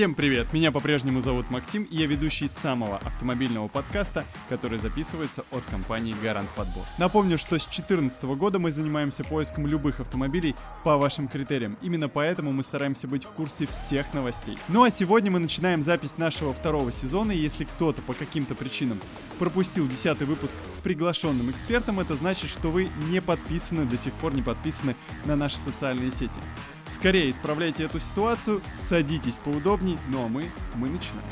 Всем привет! Меня по-прежнему зовут Максим, и я ведущий самого автомобильного подкаста, который записывается от компании Гарант Подбор. Напомню, что с 2014 года мы занимаемся поиском любых автомобилей по вашим критериям. Именно поэтому мы стараемся быть в курсе всех новостей. Ну а сегодня мы начинаем запись нашего второго сезона, и если кто-то по каким-то причинам пропустил десятый выпуск с приглашенным экспертом, это значит, что вы не подписаны, до сих пор не подписаны на наши социальные сети. Скорее исправляйте эту ситуацию, садитесь поудобней, ну а мы, мы начинаем.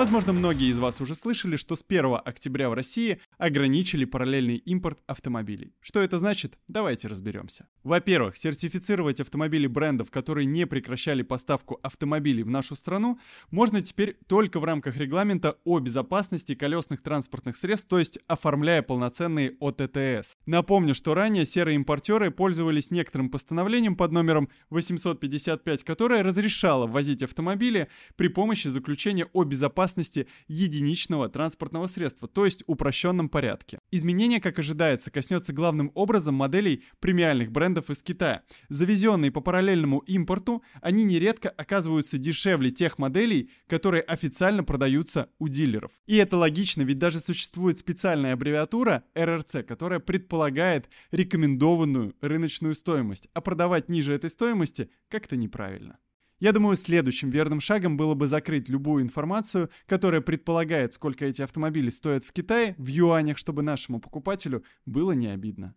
Возможно, многие из вас уже слышали, что с 1 октября в России ограничили параллельный импорт автомобилей. Что это значит? Давайте разберемся. Во-первых, сертифицировать автомобили брендов, которые не прекращали поставку автомобилей в нашу страну, можно теперь только в рамках регламента о безопасности колесных транспортных средств, то есть оформляя полноценные ОТТС. Напомню, что ранее серые импортеры пользовались некоторым постановлением под номером 855, которое разрешало ввозить автомобили при помощи заключения о безопасности безопасности единичного транспортного средства, то есть упрощенном порядке. Изменение, как ожидается, коснется главным образом моделей премиальных брендов из Китая. Завезенные по параллельному импорту, они нередко оказываются дешевле тех моделей, которые официально продаются у дилеров. И это логично, ведь даже существует специальная аббревиатура РРЦ, которая предполагает рекомендованную рыночную стоимость, а продавать ниже этой стоимости как-то неправильно. Я думаю, следующим верным шагом было бы закрыть любую информацию, которая предполагает, сколько эти автомобили стоят в Китае, в юанях, чтобы нашему покупателю было не обидно.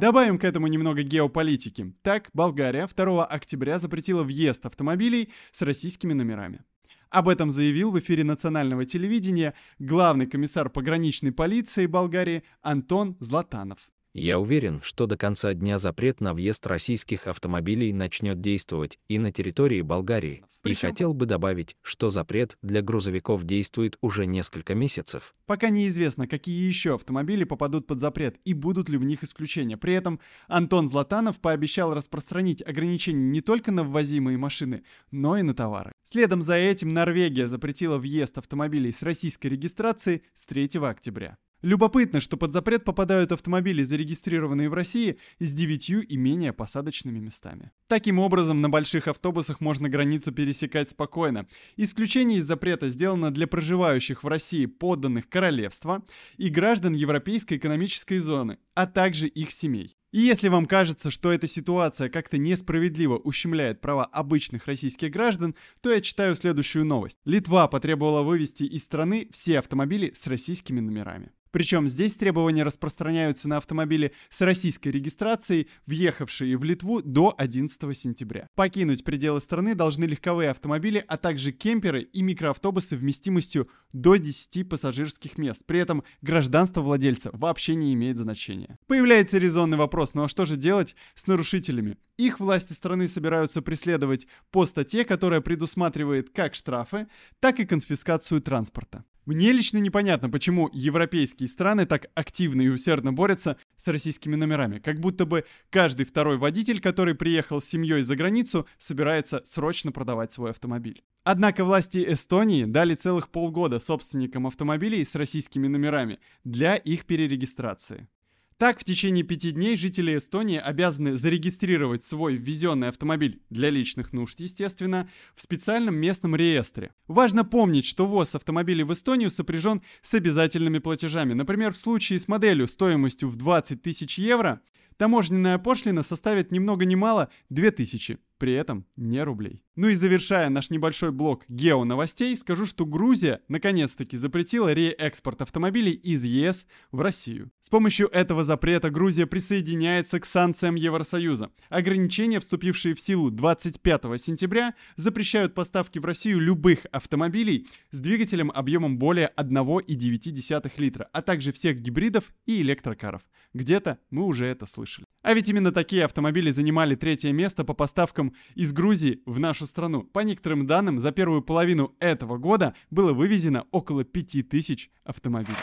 Добавим к этому немного геополитики. Так, Болгария 2 октября запретила въезд автомобилей с российскими номерами. Об этом заявил в эфире национального телевидения главный комиссар пограничной полиции Болгарии Антон Златанов. Я уверен, что до конца дня запрет на въезд российских автомобилей начнет действовать и на территории Болгарии. И хотел бы добавить, что запрет для грузовиков действует уже несколько месяцев. Пока неизвестно, какие еще автомобили попадут под запрет и будут ли в них исключения. При этом Антон Златанов пообещал распространить ограничения не только на ввозимые машины, но и на товары. Следом за этим Норвегия запретила въезд автомобилей с российской регистрацией с 3 октября. Любопытно, что под запрет попадают автомобили, зарегистрированные в России, с девятью и менее посадочными местами. Таким образом, на больших автобусах можно границу пересекать спокойно. Исключение из запрета сделано для проживающих в России подданных королевства и граждан Европейской экономической зоны, а также их семей. И если вам кажется, что эта ситуация как-то несправедливо ущемляет права обычных российских граждан, то я читаю следующую новость. Литва потребовала вывести из страны все автомобили с российскими номерами. Причем здесь требования распространяются на автомобили с российской регистрацией, въехавшие в Литву до 11 сентября. Покинуть пределы страны должны легковые автомобили, а также кемперы и микроавтобусы вместимостью до 10 пассажирских мест. При этом гражданство владельца вообще не имеет значения. Появляется резонный вопрос, ну а что же делать с нарушителями? Их власти страны собираются преследовать по статье, которая предусматривает как штрафы, так и конфискацию транспорта. Мне лично непонятно, почему европейские страны так активно и усердно борются с российскими номерами. Как будто бы каждый второй водитель, который приехал с семьей за границу, собирается срочно продавать свой автомобиль. Однако власти Эстонии дали целых полгода собственникам автомобилей с российскими номерами для их перерегистрации. Так, в течение пяти дней жители Эстонии обязаны зарегистрировать свой ввезенный автомобиль для личных нужд, естественно, в специальном местном реестре. Важно помнить, что ввоз автомобилей в Эстонию сопряжен с обязательными платежами. Например, в случае с моделью стоимостью в 20 тысяч евро, таможенная пошлина составит ни много ни мало 2000 при этом не рублей. Ну и завершая наш небольшой блок гео-новостей, скажу, что Грузия наконец-таки запретила реэкспорт автомобилей из ЕС в Россию. С помощью этого запрета Грузия присоединяется к санкциям Евросоюза. Ограничения, вступившие в силу 25 сентября, запрещают поставки в Россию любых автомобилей с двигателем объемом более 1,9 литра, а также всех гибридов и электрокаров. Где-то мы уже это слышали. А ведь именно такие автомобили занимали третье место по поставкам из Грузии в нашу страну. По некоторым данным, за первую половину этого года было вывезено около 5000 автомобилей.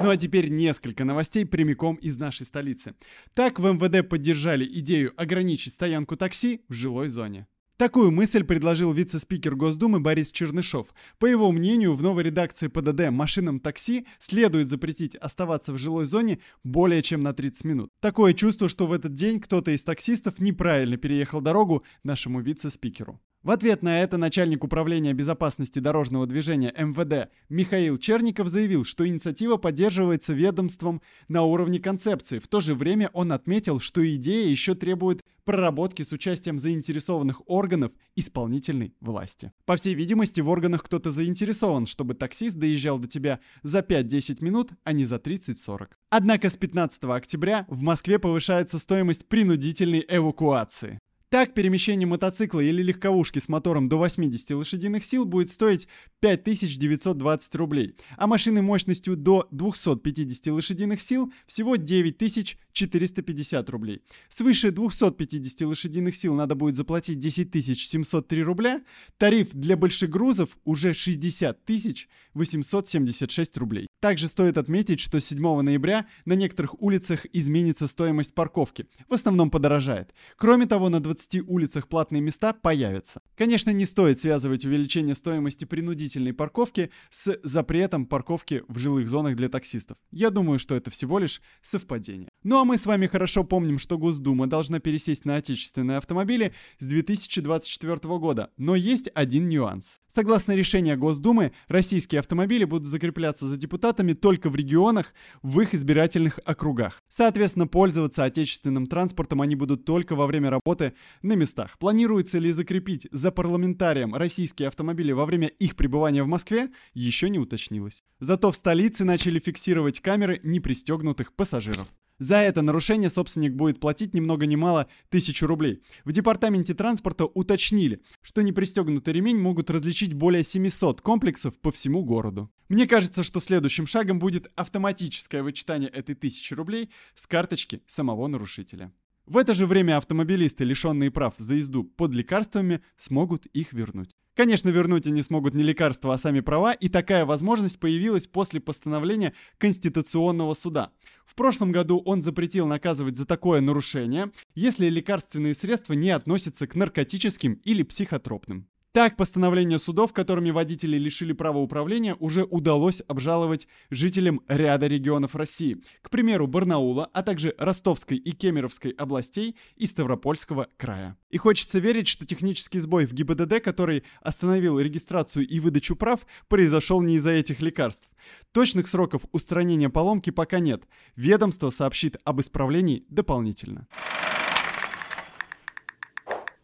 Ну а теперь несколько новостей прямиком из нашей столицы. Так в МВД поддержали идею ограничить стоянку такси в жилой зоне. Такую мысль предложил вице-спикер Госдумы Борис Чернышов. По его мнению, в новой редакции ПДД машинам такси следует запретить оставаться в жилой зоне более чем на 30 минут. Такое чувство, что в этот день кто-то из таксистов неправильно переехал дорогу нашему вице-спикеру. В ответ на это начальник управления безопасности дорожного движения МВД Михаил Черников заявил, что инициатива поддерживается ведомством на уровне концепции. В то же время он отметил, что идея еще требует проработки с участием заинтересованных органов исполнительной власти. По всей видимости, в органах кто-то заинтересован, чтобы таксист доезжал до тебя за 5-10 минут, а не за 30-40. Однако с 15 октября в Москве повышается стоимость принудительной эвакуации. Так, перемещение мотоцикла или легковушки с мотором до 80 лошадиных сил будет стоить 5920 рублей, а машины мощностью до 250 лошадиных сил всего 9450 рублей. Свыше 250 лошадиных сил надо будет заплатить 10 703 рубля, тариф для больших грузов уже 60 876 рублей. Также стоит отметить, что 7 ноября на некоторых улицах изменится стоимость парковки, в основном подорожает. Кроме того, на 20 20 улицах платные места появятся. Конечно, не стоит связывать увеличение стоимости принудительной парковки с запретом парковки в жилых зонах для таксистов. Я думаю, что это всего лишь совпадение. Ну а мы с вами хорошо помним, что Госдума должна пересесть на отечественные автомобили с 2024 года. Но есть один нюанс. Согласно решению Госдумы, российские автомобили будут закрепляться за депутатами только в регионах в их избирательных округах. Соответственно, пользоваться отечественным транспортом они будут только во время работы на местах. Планируется ли закрепить за парламентарием российские автомобили во время их пребывания в Москве, еще не уточнилось. Зато в столице начали фиксировать камеры непристегнутых пассажиров. За это нарушение собственник будет платить ни много ни мало тысячу рублей. В департаменте транспорта уточнили, что непристегнутый ремень могут различить более 700 комплексов по всему городу. Мне кажется, что следующим шагом будет автоматическое вычитание этой тысячи рублей с карточки самого нарушителя. В это же время автомобилисты, лишенные прав за езду под лекарствами, смогут их вернуть. Конечно, вернуть они смогут не лекарства, а сами права, и такая возможность появилась после постановления Конституционного суда. В прошлом году он запретил наказывать за такое нарушение, если лекарственные средства не относятся к наркотическим или психотропным. Так, постановление судов, которыми водители лишили права управления, уже удалось обжаловать жителям ряда регионов России. К примеру, Барнаула, а также Ростовской и Кемеровской областей и Ставропольского края. И хочется верить, что технический сбой в ГИБДД, который остановил регистрацию и выдачу прав, произошел не из-за этих лекарств. Точных сроков устранения поломки пока нет. Ведомство сообщит об исправлении дополнительно.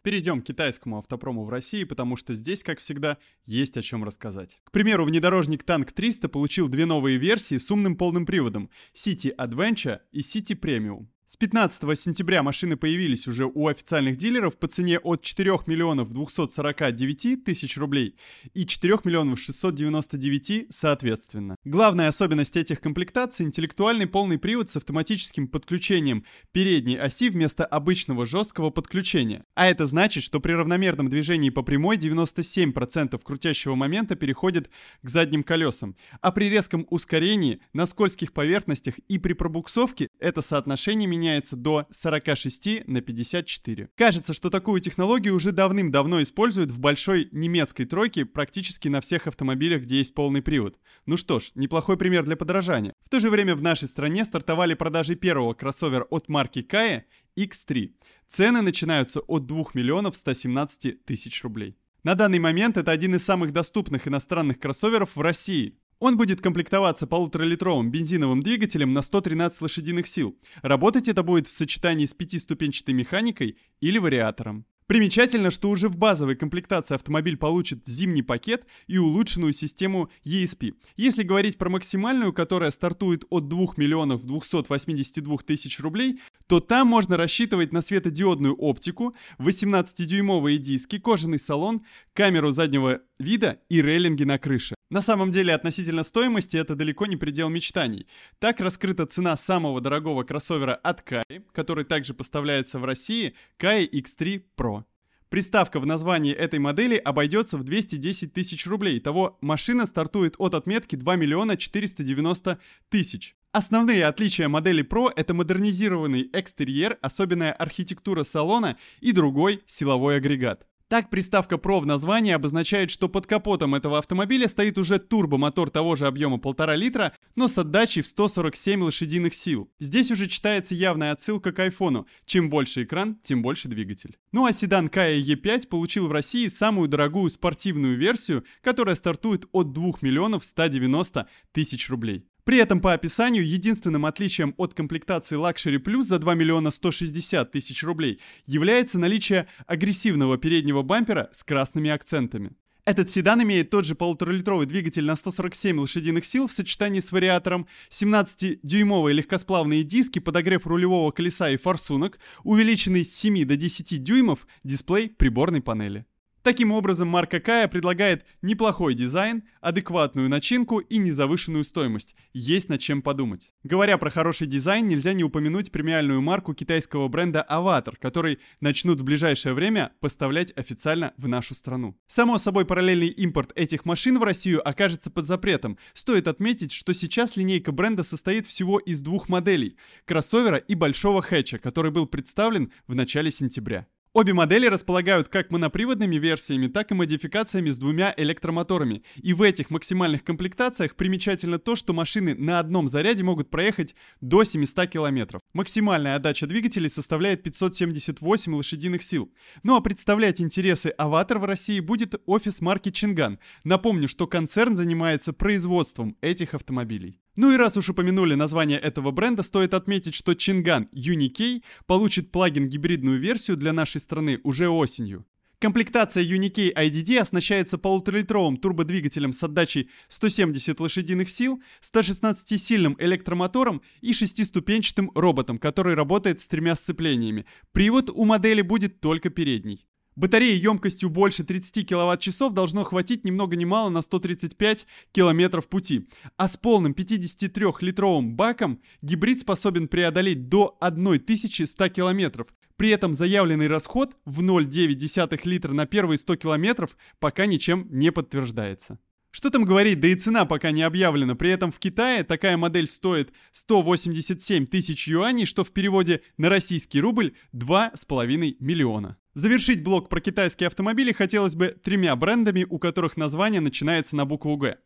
Перейдем к китайскому автопрому в России, потому что здесь, как всегда, есть о чем рассказать. К примеру, внедорожник Tank 300 получил две новые версии с умным полным приводом City Adventure и City Premium. С 15 сентября машины появились уже у официальных дилеров по цене от 4 миллионов 249 тысяч рублей и 4 миллионов 699 соответственно. Главная особенность этих комплектаций – интеллектуальный полный привод с автоматическим подключением передней оси вместо обычного жесткого подключения. А это значит, что при равномерном движении по прямой 97% крутящего момента переходит к задним колесам, а при резком ускорении на скользких поверхностях и при пробуксовке это соотношение меняется до 46 на 54. Кажется, что такую технологию уже давным-давно используют в большой немецкой тройке практически на всех автомобилях, где есть полный привод. Ну что ж, неплохой пример для подражания. В то же время в нашей стране стартовали продажи первого кроссовера от марки Kaya X3. Цены начинаются от 2 миллионов 117 тысяч рублей. На данный момент это один из самых доступных иностранных кроссоверов в России. Он будет комплектоваться полуторалитровым бензиновым двигателем на 113 лошадиных сил. Работать это будет в сочетании с пятиступенчатой механикой или вариатором. Примечательно, что уже в базовой комплектации автомобиль получит зимний пакет и улучшенную систему ESP. Если говорить про максимальную, которая стартует от 2 миллионов 282 тысяч рублей, то там можно рассчитывать на светодиодную оптику, 18-дюймовые диски, кожаный салон, камеру заднего вида и рейлинги на крыше. На самом деле, относительно стоимости это далеко не предел мечтаний. Так раскрыта цена самого дорогого кроссовера от Kai, который также поставляется в России, Kai X3 Pro. Приставка в названии этой модели обойдется в 210 тысяч рублей. Того машина стартует от отметки 2 миллиона 490 тысяч. Основные отличия модели Pro — это модернизированный экстерьер, особенная архитектура салона и другой силовой агрегат. Так, приставка Pro в названии обозначает, что под капотом этого автомобиля стоит уже турбомотор того же объема 1,5 литра, но с отдачей в 147 лошадиных сил. Здесь уже читается явная отсылка к айфону. Чем больше экран, тем больше двигатель. Ну а седан Kia E5 получил в России самую дорогую спортивную версию, которая стартует от 2 миллионов 190 тысяч рублей. При этом по описанию единственным отличием от комплектации Luxury Plus за 2 миллиона 160 тысяч рублей является наличие агрессивного переднего бампера с красными акцентами. Этот седан имеет тот же полуторалитровый двигатель на 147 лошадиных сил в сочетании с вариатором, 17-дюймовые легкосплавные диски, подогрев рулевого колеса и форсунок, увеличенный с 7 до 10 дюймов дисплей приборной панели. Таким образом, марка Кая предлагает неплохой дизайн, адекватную начинку и незавышенную стоимость. Есть над чем подумать. Говоря про хороший дизайн, нельзя не упомянуть премиальную марку китайского бренда Avatar, который начнут в ближайшее время поставлять официально в нашу страну. Само собой, параллельный импорт этих машин в Россию окажется под запретом. Стоит отметить, что сейчас линейка бренда состоит всего из двух моделей – кроссовера и большого хэтча, который был представлен в начале сентября. Обе модели располагают как моноприводными версиями, так и модификациями с двумя электромоторами. И в этих максимальных комплектациях примечательно то, что машины на одном заряде могут проехать до 700 км. Максимальная отдача двигателей составляет 578 лошадиных сил. Ну а представлять интересы Аватар в России будет офис марки Чинган. Напомню, что концерн занимается производством этих автомобилей. Ну и раз уж упомянули название этого бренда, стоит отметить, что Чинган Unikey получит плагин-гибридную версию для нашей страны уже осенью. Комплектация Unikey IDD оснащается полуторалитровым турбодвигателем с отдачей 170 лошадиных сил, 116-сильным электромотором и шестиступенчатым роботом, который работает с тремя сцеплениями. Привод у модели будет только передний. Батареи емкостью больше 30 кВт-часов должно хватить ни много ни мало на 135 км пути. А с полным 53-литровым баком гибрид способен преодолеть до 1100 км. При этом заявленный расход в 0,9 литра на первые 100 км пока ничем не подтверждается. Что там говорить, да и цена пока не объявлена. При этом в Китае такая модель стоит 187 тысяч юаней, что в переводе на российский рубль 2,5 миллиона. Завершить блок про китайские автомобили хотелось бы тремя брендами, у которых название начинается на букву «Г».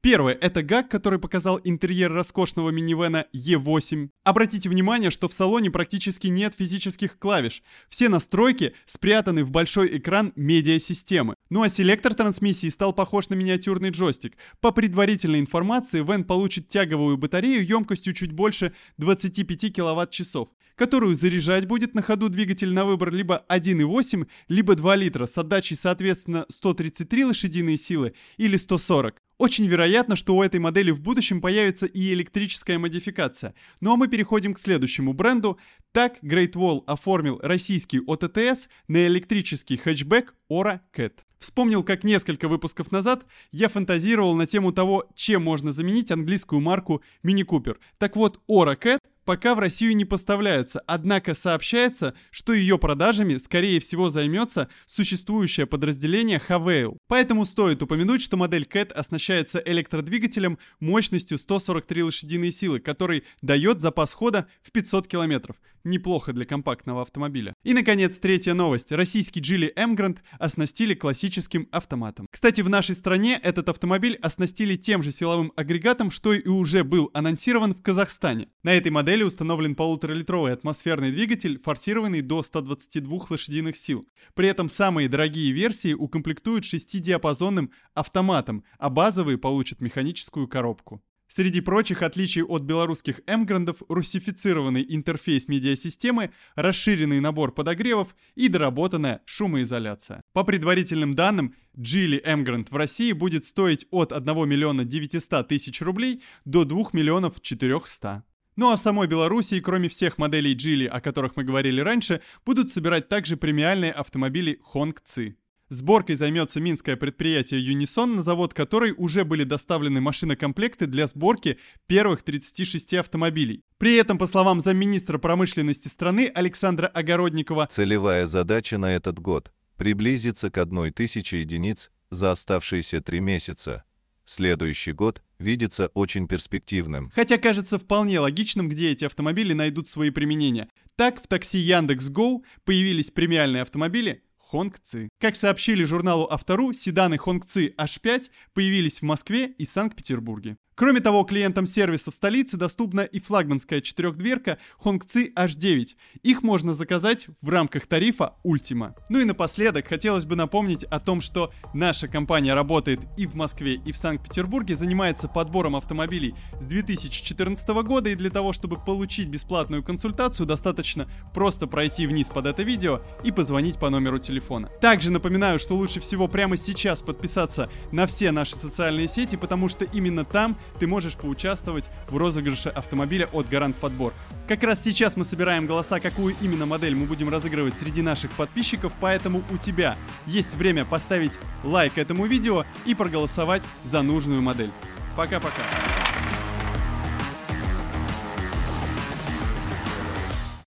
Первое – это ГАК, который показал интерьер роскошного минивэна E8. Обратите внимание, что в салоне практически нет физических клавиш. Все настройки спрятаны в большой экран медиасистемы. Ну а селектор трансмиссии стал похож на миниатюрный джойстик. По предварительной информации, Вен получит тяговую батарею емкостью чуть больше 25 кВт-часов, которую заряжать будет на ходу двигатель на выбор либо 1,8, либо 2 литра с отдачей соответственно 133 лошадиные силы или 140. Очень вероятно, что у этой модели в будущем появится и электрическая модификация. Ну а мы переходим к следующему бренду. Так Great Wall оформил российский ОТТС на электрический хэтчбэк Ora Cat. Вспомнил, как несколько выпусков назад я фантазировал на тему того, чем можно заменить английскую марку Mini Cooper. Так вот, Ora Cat пока в Россию не поставляется, однако сообщается, что ее продажами, скорее всего, займется существующее подразделение Havail. Поэтому стоит упомянуть, что модель Cat оснащается электродвигателем мощностью 143 лошадиные силы, который дает запас хода в 500 километров. Неплохо для компактного автомобиля. И, наконец, третья новость. Российский Geely Emgrand оснастили классическим автоматом. Кстати, в нашей стране этот автомобиль оснастили тем же силовым агрегатом, что и уже был анонсирован в Казахстане. На этой модели модели установлен полуторалитровый атмосферный двигатель, форсированный до 122 лошадиных сил. При этом самые дорогие версии укомплектуют шестидиапазонным автоматом, а базовые получат механическую коробку. Среди прочих отличий от белорусских Эмграндов русифицированный интерфейс медиасистемы, расширенный набор подогревов и доработанная шумоизоляция. По предварительным данным, Geely Emgrand в России будет стоить от 1 миллиона 900 тысяч рублей до 2 миллионов 400. Ну а в самой Белоруссии, кроме всех моделей Geely, о которых мы говорили раньше, будут собирать также премиальные автомобили Hongqi. Сборкой займется минское предприятие Unison, на завод которой уже были доставлены машинокомплекты для сборки первых 36 автомобилей. При этом, по словам замминистра промышленности страны Александра Огородникова, целевая задача на этот год – приблизиться к одной тысяче единиц за оставшиеся три месяца. Следующий год видится очень перспективным. Хотя кажется вполне логичным, где эти автомобили найдут свои применения. Так, в такси Яндекс.Го появились премиальные автомобили Хонгци. Как сообщили журналу Автору, седаны Хонгци H5 появились в Москве и Санкт-Петербурге. Кроме того, клиентам сервиса в столице доступна и флагманская четырехдверка Hongqi H9. Их можно заказать в рамках тарифа Ultima. Ну и напоследок хотелось бы напомнить о том, что наша компания работает и в Москве, и в Санкт-Петербурге, занимается подбором автомобилей с 2014 года, и для того, чтобы получить бесплатную консультацию, достаточно просто пройти вниз под это видео и позвонить по номеру телефона. Также напоминаю, что лучше всего прямо сейчас подписаться на все наши социальные сети, потому что именно там ты можешь поучаствовать в розыгрыше автомобиля от Гарант Подбор. Как раз сейчас мы собираем голоса, какую именно модель мы будем разыгрывать среди наших подписчиков, поэтому у тебя есть время поставить лайк этому видео и проголосовать за нужную модель. Пока-пока.